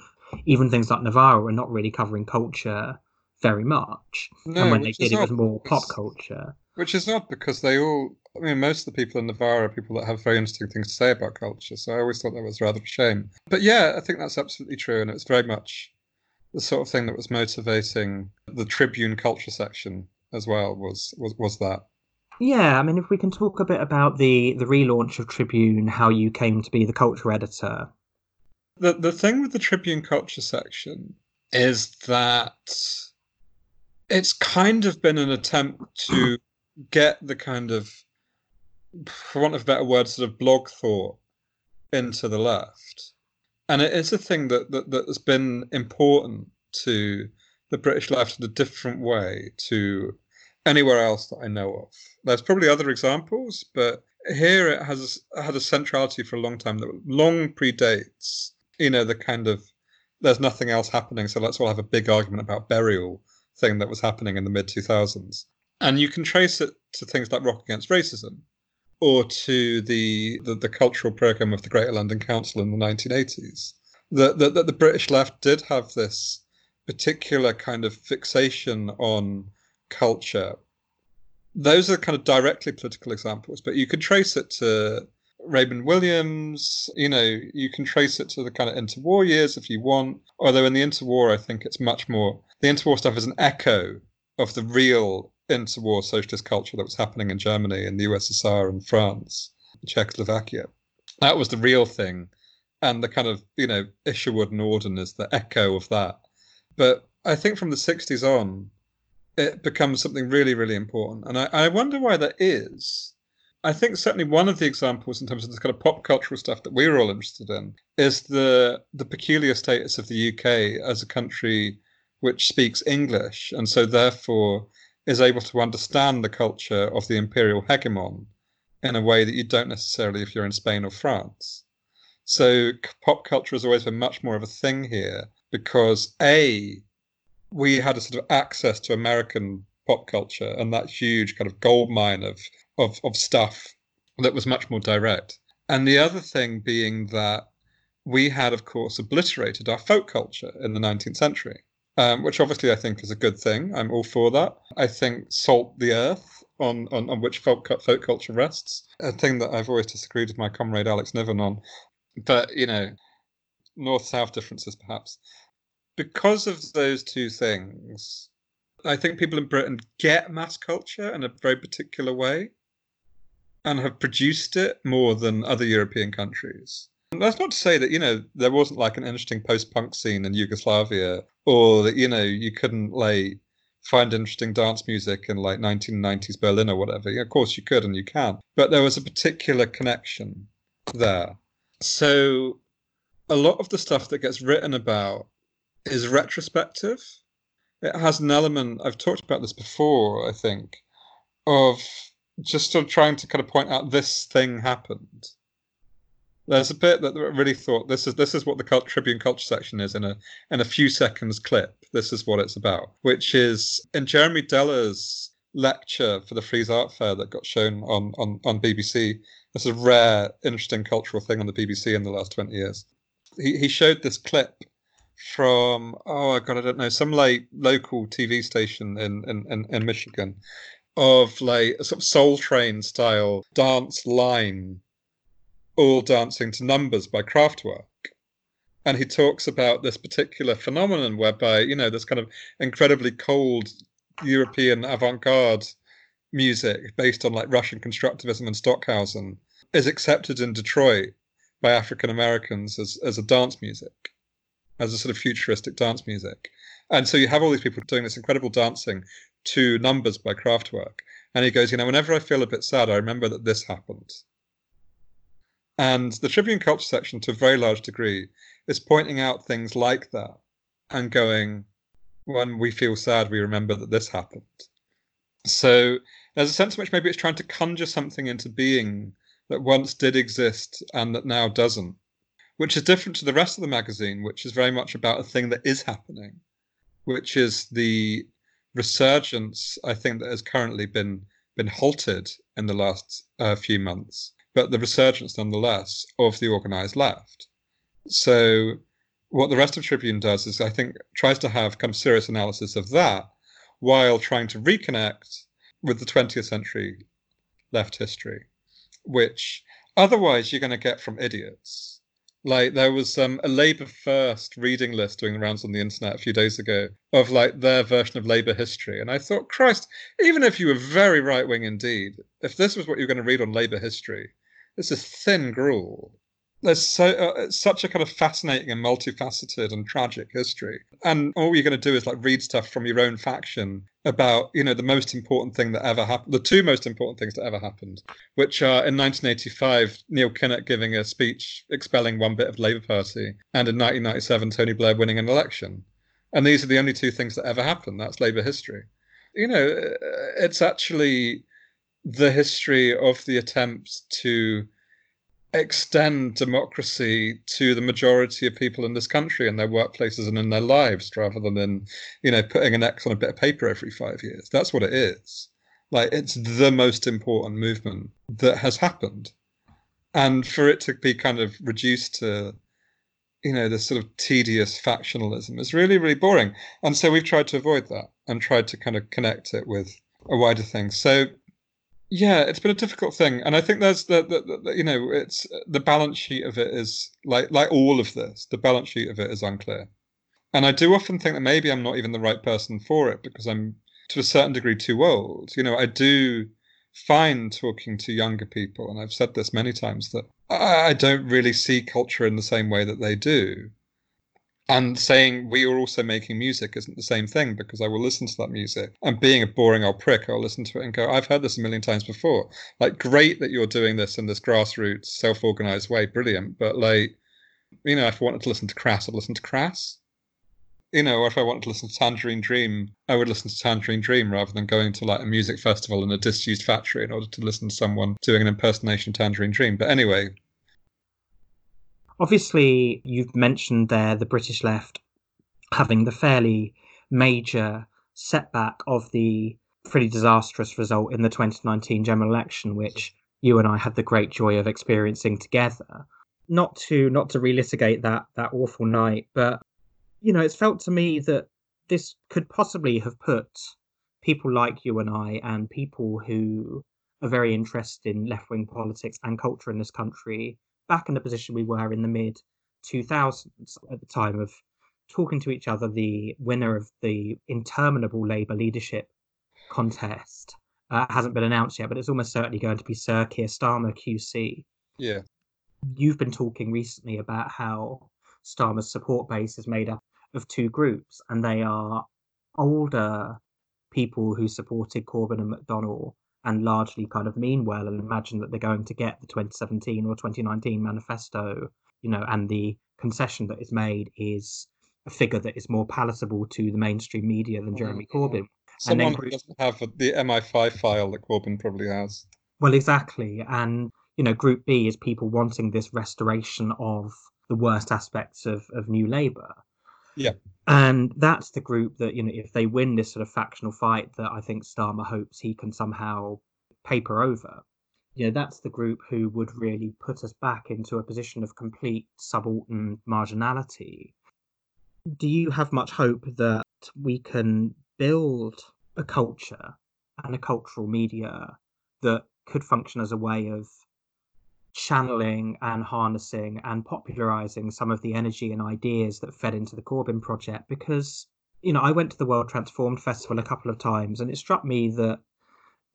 even things like Novara were not really covering culture very much. No, and when they did it was more pop culture. which is odd because they all I mean, most of the people in Novara are people that have very interesting things to say about culture. So I always thought that was rather a shame. But yeah, I think that's absolutely true. And it's very much the sort of thing that was motivating the Tribune culture section as well was was, was that. Yeah, I mean, if we can talk a bit about the the relaunch of Tribune, how you came to be the culture editor. The the thing with the Tribune culture section is that it's kind of been an attempt to get the kind of, for want of better word, sort of blog thought into the left and it is a thing that, that that has been important to the British left in a different way to anywhere else that I know of. There's probably other examples, but here it has had a centrality for a long time that long predates, you know, the kind of there's nothing else happening, so let's all have a big argument about burial thing that was happening in the mid 2000s. And you can trace it to things like Rock Against Racism, or to the, the, the cultural program of the Greater London Council in the 1980s. That the, the, British left did have this particular kind of fixation on culture. Those are kind of directly political examples, but you could trace it to Raymond Williams. You know, you can trace it to the kind of interwar years if you want. Although in the interwar, I think it's much more the interwar stuff is an echo of the real interwar socialist culture that was happening in Germany and the USSR and France, Czechoslovakia. That was the real thing. And the kind of, you know, Isherwood and Auden is the echo of that. But I think from the 60s on, it becomes something really, really important. And I, I wonder why that is. I think certainly one of the examples in terms of this kind of pop cultural stuff that we're all interested in is the the peculiar status of the UK as a country which speaks English, and so therefore is able to understand the culture of the imperial hegemon in a way that you don't necessarily if you're in Spain or France. So pop culture has always been much more of a thing here because A, we had a sort of access to American pop culture and that huge kind of gold mine of, of, of stuff that was much more direct. And the other thing being that we had, of course, obliterated our folk culture in the 19th century um, which obviously I think is a good thing. I'm all for that. I think salt the earth on, on, on which folk, folk culture rests, a thing that I've always disagreed with my comrade Alex Niven on. But, you know, north south differences perhaps. Because of those two things, I think people in Britain get mass culture in a very particular way. and have produced it more than other European countries. That's not to say that, you know, there wasn't like an interesting post punk scene in Yugoslavia or that, you know, you couldn't like find interesting dance music in like 1990s Berlin or whatever. Of course you could and you can. But there was a particular connection there. So a lot of the stuff that gets written about is retrospective. It has an element, I've talked about this before, I think, of just sort of trying to kind of point out this thing happened. There's a bit that really thought this is this is what the cult, Tribune culture section is in a in a few seconds clip. This is what it's about, which is in Jeremy Deller's lecture for the Frieze Art Fair that got shown on on on BBC. This is a rare, interesting cultural thing on the BBC in the last twenty years. He he showed this clip from oh god I don't know some like local TV station in in, in, in Michigan of like a sort of Soul Train style dance line, all dancing to numbers by Kraftwerk. And he talks about this particular phenomenon whereby, you know, this kind of incredibly cold European avant garde music based on like Russian constructivism and Stockhausen is accepted in Detroit by African Americans as, as a dance music, as a sort of futuristic dance music. And so you have all these people doing this incredible dancing to Numbers by Kraftwerk. And he goes, you know, whenever I feel a bit sad, I remember that this happened. And the Tribune Culture section, to a very large degree, is pointing out things like that and going, when we feel sad, we remember that this happened. So there's a sense in which maybe it's trying to conjure something into being that once did exist and that now doesn't, which is different to the rest of the magazine, which is very much about a thing that is happening, which is the resurgence, I think, that has currently been been halted in the last uh, few months, but the resurgence, nonetheless, of the organised left. So, what the rest of Tribune does is, I think, tries to have of serious analysis of that, while trying to reconnect with the 20th century left history, which otherwise you're going to get from idiots like there was um, a Labour First reading list doing rounds on the internet a few days ago of like their version of Labour history, and I thought, Christ, even if you were very right wing indeed, if this was what you were going to read on Labour history, this a thin gruel. There's so uh, such a kind of fascinating and multifaceted and tragic history. And all you're going to do is like read stuff from your own faction about you know the most important thing that ever happened the two most important things that ever happened which are in 1985 neil kinnock giving a speech expelling one bit of labour party and in 1997 tony blair winning an election. And these are the only two things that ever happened. That's labour history. You know uh, it's actually the history of the attempts to extend democracy to the majority of people in this country in their workplaces and in their lives rather than in you know putting an x on a bit of paper every five years. That's what it is. Like it's the most important movement that has happened. And for it to be kind of reduced to you know this sort of tedious factionalism is really really boring. And so we've tried to avoid that and tried to kind of connect it with a wider thing. So yeah, it's been a difficult thing, and I think there's the, the, the, you know it's the balance sheet of it is like like all of this. The balance sheet of it is unclear, and I do often think that maybe I'm not even the right person for it because I'm to a certain degree too old. You know, I do find talking to younger people, and I've said this many times that I don't really see culture in the same way that they do and saying we are also making music isn't the same thing because I will listen to that music and being a boring old prick, I'll listen to it and go, I've heard this a million times before. Like, great that you're doing this in this grassroots, self organized way, brilliant. But, like, you know, if I wanted to listen to Crass, I'd listen to Crass. You know, if I wanted to listen to Tangerine Dream, I would listen to Tangerine Dream rather than going to like a music festival in a disused factory in order to listen to someone doing an impersonation of Tangerine Dream. But anyway, Obviously, you've mentioned there the British left having the fairly major setback of the pretty disastrous result in the 2019 general election, which you and I had the great joy of experiencing together. Not to not to relitigate that that awful night, but you know, it's felt to me that this could possibly have put people like you and I and people who are very interested in left wing politics and culture in this country back in the position we were in the mid 2000s at the time of talking to each other, the winner of the interminable Labour leadership contest Uh, hasn't been announced yet, but it's almost certainly going to be Sir Keir Starmer QC. Yeah. You've been talking recently about how Starmer's support base is made up of two groups, and they are older people who supported Corbyn and McDonnell and largely kind of mean well and imagine that they're going to get the 2017 or 2019 manifesto, you know, and the concession that is made is a figure that is more palatable to the mainstream media than Jeremy mm-hmm. Corbyn. Someone and then, who doesn't have the MI5 file that Corbyn probably has. Well, exactly. And, you know, Group B is people wanting this restoration of the worst aspects of, of New Labour. Yeah. And that's the group that, you know, if they win this sort of factional fight that I think Starmer hopes he can somehow paper over, you know, that's the group who would really put us back into a position of complete subaltern marginality. Do you have much hope that we can build a culture and a cultural media that could function as a way of channeling and harnessing and popularizing some of the energy and ideas that fed into the Corbyn project because you know I went to the World Transformed Festival a couple of times and it struck me that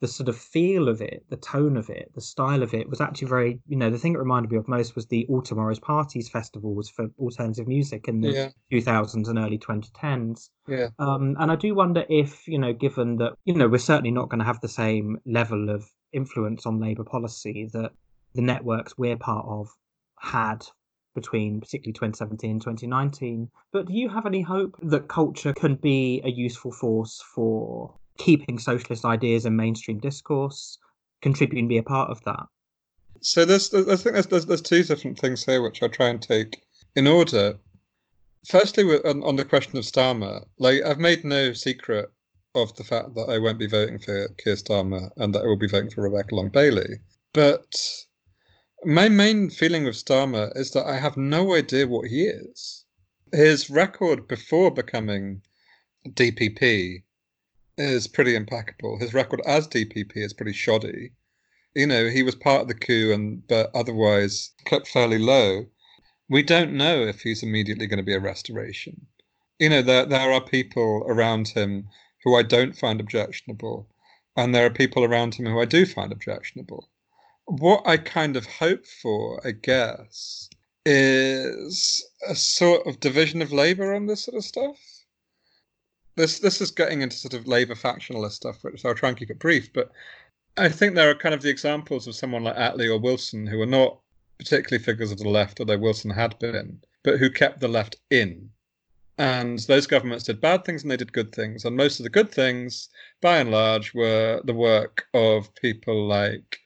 the sort of feel of it, the tone of it, the style of it was actually very, you know, the thing it reminded me of most was the All Tomorrow's Parties festivals for alternative music in the yeah. 2000s and early 2010s. Yeah. Um, and I do wonder if, you know, given that, you know, we're certainly not going to have the same level of influence on Labour policy that the networks we're part of had between particularly 2017 and 2019. But do you have any hope that culture can be a useful force for keeping socialist ideas in mainstream discourse, contributing to be a part of that? So there's, I think there's, there's, there's two different things here which I'll try and take in order. Firstly, on, on the question of Starmer, like I've made no secret of the fact that I won't be voting for Keir Starmer and that I will be voting for Rebecca Long Bailey. But my main feeling with Starmer is that I have no idea what he is. His record before becoming DPP is pretty impeccable. His record as DPP is pretty shoddy. You know, he was part of the coup and but otherwise kept fairly low. We don't know if he's immediately going to be a restoration. You know, there there are people around him who I don't find objectionable, and there are people around him who I do find objectionable what I kind of hope for, I guess, is a sort of division of labor on this sort of stuff. This this is getting into sort of labor factionalist stuff, so I'll try and keep it brief. But I think there are kind of the examples of someone like Attlee or Wilson who are not particularly figures of the left, although Wilson had been, but who kept the left in. And those governments did bad things and they did good things. And most of the good things, by and large, were the work of people like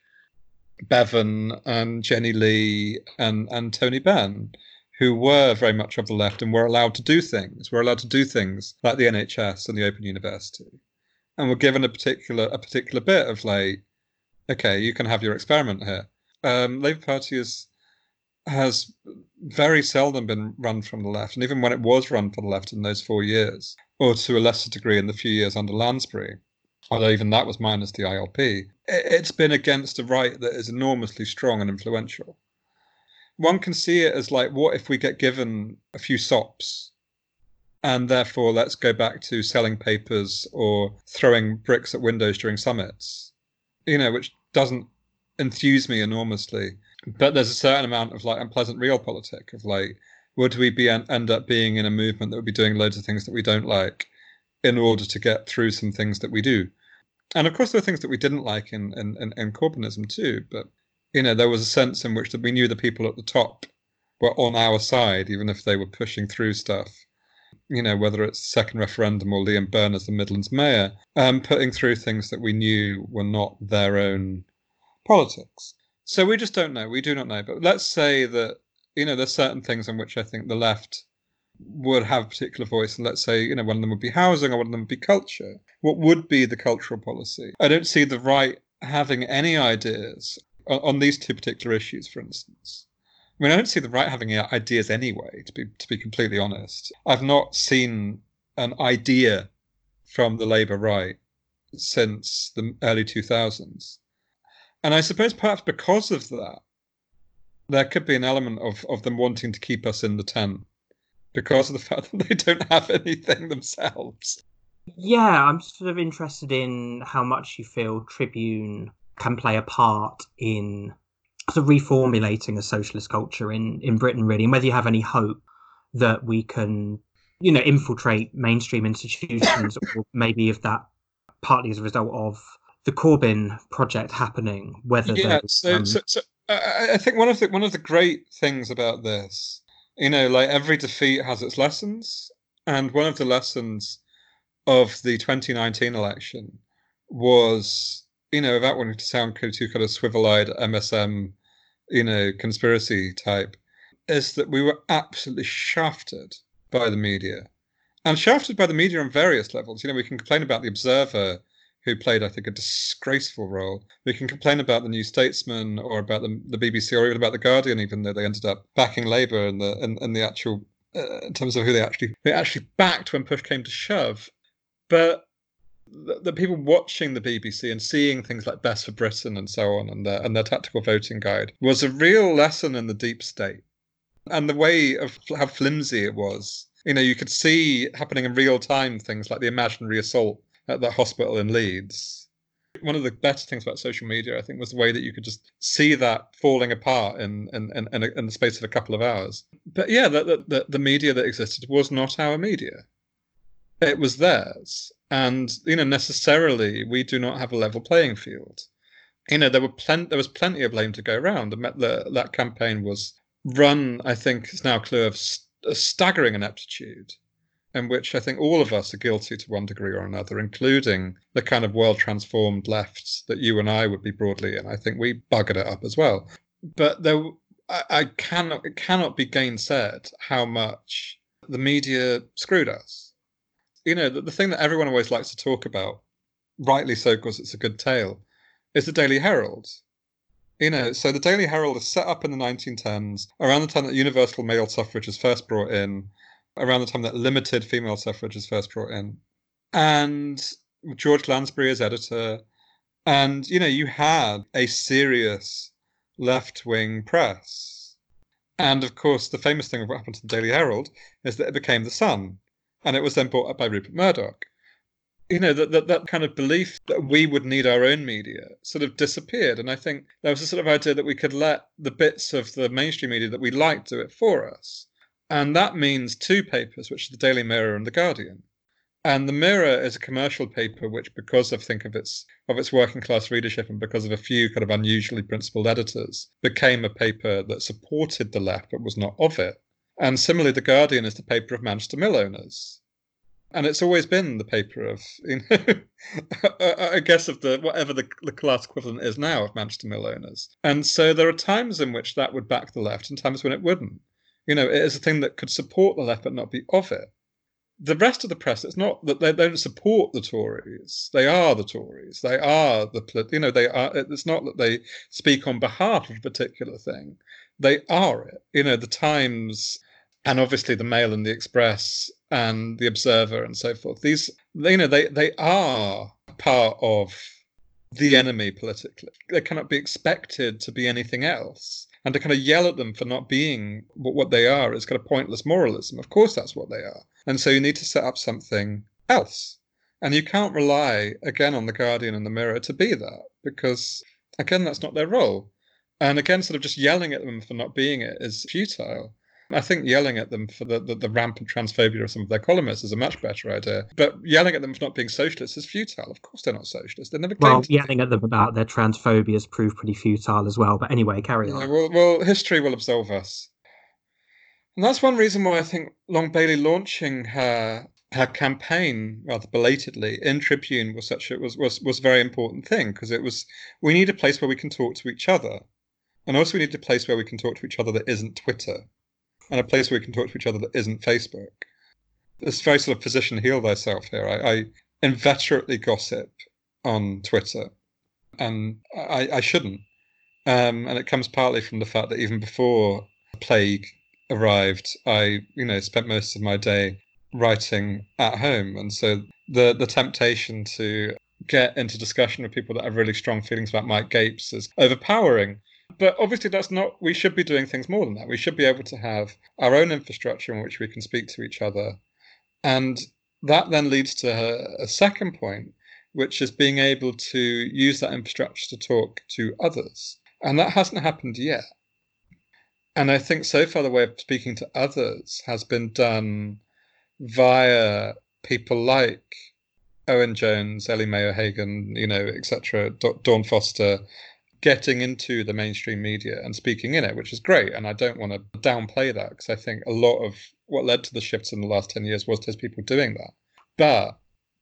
Bevan and Jenny Lee and, and Tony Benn, who were very much of the left and were allowed to do things, were allowed to do things like the NHS and the Open University, and were given a particular a particular bit of like, okay, you can have your experiment here. Um, Labour Party is has very seldom been run from the left, and even when it was run for the left in those four years, or to a lesser degree in the few years under Lansbury, although even that was minus the ILP, it's been against a right that is enormously strong and influential. One can see it as like, what if we get given a few sops and therefore let's go back to selling papers or throwing bricks at windows during summits, you know, which doesn't enthuse me enormously. But there's a certain amount of like unpleasant realpolitik of like, would we be end up being in a movement that would be doing loads of things that we don't like in order to get through some things that we do? And of course there are things that we didn't like in, in, in, in Corbynism too, but you know there was a sense in which that we knew the people at the top were on our side, even if they were pushing through stuff. You know, whether it's second referendum or Liam Byrne as the Midlands mayor, um, putting through things that we knew were not their own politics. So we just don't know. We do not know. But let's say that you know there's certain things in which I think the left would have a particular voice, and let's say, you know, one of them would be housing or one of them would be culture. What would be the cultural policy? I don't see the right having any ideas on, on these two particular issues, for instance. I mean, I don't see the right having ideas anyway. To be to be completely honest, I've not seen an idea from the Labour right since the early 2000s, and I suppose perhaps because of that, there could be an element of of them wanting to keep us in the tent because of the fact that they don't have anything themselves. Yeah, I'm sort of interested in how much you feel Tribune can play a part in sort of reformulating a socialist culture in, in Britain, really, and whether you have any hope that we can, you know, infiltrate mainstream institutions, or maybe if that partly as a result of the Corbyn project happening, whether yeah, so, um... so, so I, I think one of the one of the great things about this, you know, like every defeat has its lessons, and one of the lessons of the 2019 election was, you know, without wanting to sound too kind of swivel-eyed MSM, you know, conspiracy type, is that we were absolutely shafted by the media, and shafted by the media on various levels. You know, we can complain about the Observer who played, I think, a disgraceful role. We can complain about the New Statesman or about the, the BBC or even about the Guardian, even though they ended up backing Labour in the in, in the actual uh, in terms of who they actually they actually backed when push came to shove. But the, the, people watching the BBC and seeing things like Best for Britain and so on and their, and their tactical voting guide was a real lesson in the deep state and the way of how flimsy it was. You know, you could see happening in real time things like the imaginary assault at that hospital in Leeds. One of the better things about social media, I think, was the way that you could just see that falling apart in in, in, in, a, in the space of a couple of hours. But yeah, the, the, the media that existed was not our media. It was theirs. And, you know, necessarily we do not have a level playing field. You know, there were plenty there was plenty of blame to go around. The, the, that campaign was run, I think, it's now clear of st- a staggering ineptitude in which I think all of us are guilty to one degree or another, including the kind of world transformed lefts that you and I would be broadly in. I think we buggered it up as well. But there, I, I cannot, it cannot be gainsaid how much the media screwed us. You know, the, the thing that everyone always likes to talk about, rightly so because it's a good tale, is the Daily Herald. You know, so the Daily Herald is set up in the 1910s, around the time that universal male suffrage was first brought in around the time that limited female suffrage was first brought in. And George Lansbury is editor. And, you know, you had a serious left wing press. And of course, the famous thing of what happened to the Daily Herald is that it became the Sun. And it was then bought up by Rupert Murdoch. You know, that, that, that kind of belief that we would need our own media sort of disappeared. And I think there was a sort of idea that we could let the bits of the mainstream media that we like do it for us. And that means two papers, which are the Daily Mirror and the Guardian. And the Mirror is a commercial paper which, because of think of its of its working class readership and because of a few kind of unusually principled editors, became a paper that supported the left but was not of it. And similarly, the Guardian is the paper of Manchester mill owners. And it's always been the paper of, you know, I guess of the whatever the, the class equivalent is now of Manchester mill owners. And so there are times in which that would back the left and times when it wouldn't. You know, it is a thing that could support the left but not be of it. The rest of the press, it's not that they don't support the Tories. They are the Tories. They are the, you know, they are, it's not that they speak on behalf of a particular thing. They are it. You know, the Times and obviously the Mail and the Express and the Observer and so forth. These, you know, they, they are part of the enemy politically. They cannot be expected to be anything else and to kind of yell at them for not being what they are is kind of pointless moralism. Of course, that's what they are. And so you need to set up something else. And you can't rely, again, on the Guardian and the Mirror to be that, because, again, that's not their role. And again, sort of just yelling at them for not being it is futile. I think yelling at them for the, the, the, rampant transphobia of some of their columnists is a much better idea. But yelling at them for not being socialists is futile. Of course, they're not socialists. They're never. Going to. Well, yelling at them about their transphobias proved pretty futile as well. But anyway, carry yeah, on. Well, well, history will absolve us. And that's one reason why I think Long Bailey launching her her campaign rather belatedly in Tribune was such a was was was a very important thing because it was we need a place where we can talk to each other. And also we need a place where we can talk to each other that isn't Twitter and a place where we can talk to each other that isn't Facebook. This very sort of position heal thyself here. I, I inveterately gossip on Twitter, and I, I shouldn't. Um, and it comes partly from the fact that even before plague arrived, I, you know, spent most of my day writing at home, and so the the temptation to get into discussion with people that have really strong feelings about Mike Gapes is overpowering. But obviously, that's not, we should be doing things more than that. We should be able to have our own infrastructure in which we can speak to each other. And that then leads to a, a second point, which is being able to use that infrastructure to talk to others. And that hasn't happened yet. And I think so far the way of speaking to others has been done via people like Owen Jones, Ellie Mae O'Hagan, you know, etc., Dawn Foster, getting into the mainstream media and speaking in it, which is great. And I don't want to downplay that because I think a lot of what led to the shifts in the last 10 years was those people doing that. But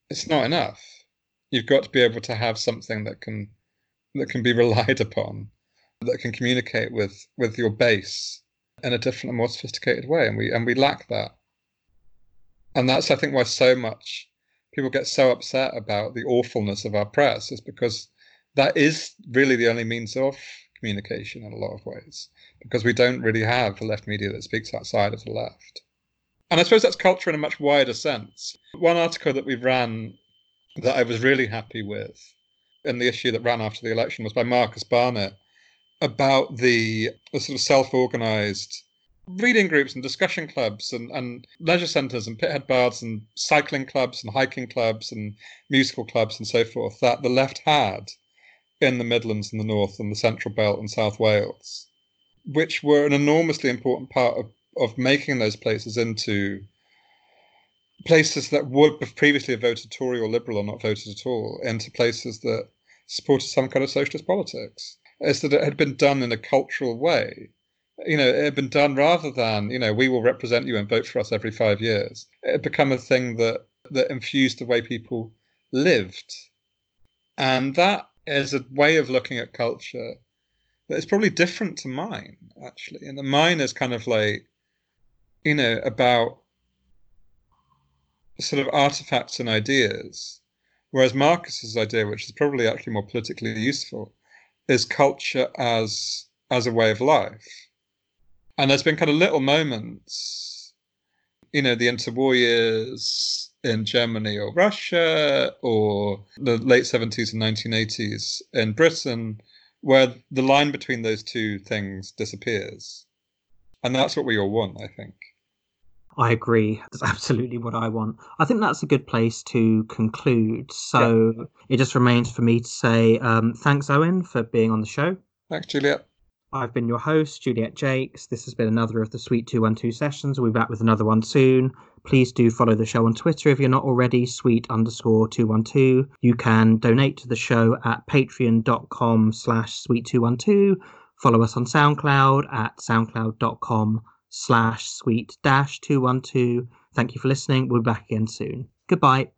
it's not enough. You've got to be able to have something that can that can be relied upon, that can communicate with with your base in a different and more sophisticated way. And we and we lack that. And that's I think why so much people get so upset about the awfulness of our press is because that is really the only means of communication in a lot of ways because we don't really have a left media that speaks outside of the left. And I suppose that's culture in a much wider sense. One article that we ran that I was really happy with in the issue that ran after the election was by Marcus Barnett about the, the sort of self organized reading groups and discussion clubs and, and leisure centres and pithead baths and cycling clubs and hiking clubs and musical clubs and so forth that the left had in the Midlands and the North and the Central Belt and South Wales, which were an enormously important part of, of making those places into places that would have previously voted Tory or Liberal or not voted at all, into places that supported some kind of socialist politics. Is that it had been done in a cultural way. You know, it had been done rather than, you know, we will represent you and vote for us every five years. It had become a thing that that infused the way people lived. And that is a way of looking at culture that is probably different to mine, actually. And the mine is kind of like, you know, about sort of artifacts and ideas. Whereas Marcus's idea, which is probably actually more politically useful, is culture as as a way of life. And there's been kind of little moments, you know, the interwar years, in Germany or Russia or the late 70s and 1980s in Britain, where the line between those two things disappears. And that's what we all want, I think. I agree. That's absolutely what I want. I think that's a good place to conclude. So yeah. it just remains for me to say um, thanks, Owen, for being on the show. Thanks, Juliet. I've been your host, Juliet Jacques. This has been another of the Suite 212 sessions. We'll be back with another one soon. Please do follow the show on Twitter if you're not already, suite underscore 212. You can donate to the show at patreon.com slash suite212. Follow us on SoundCloud at soundcloud.com slash suite dash 212. Thank you for listening. We'll be back again soon. Goodbye.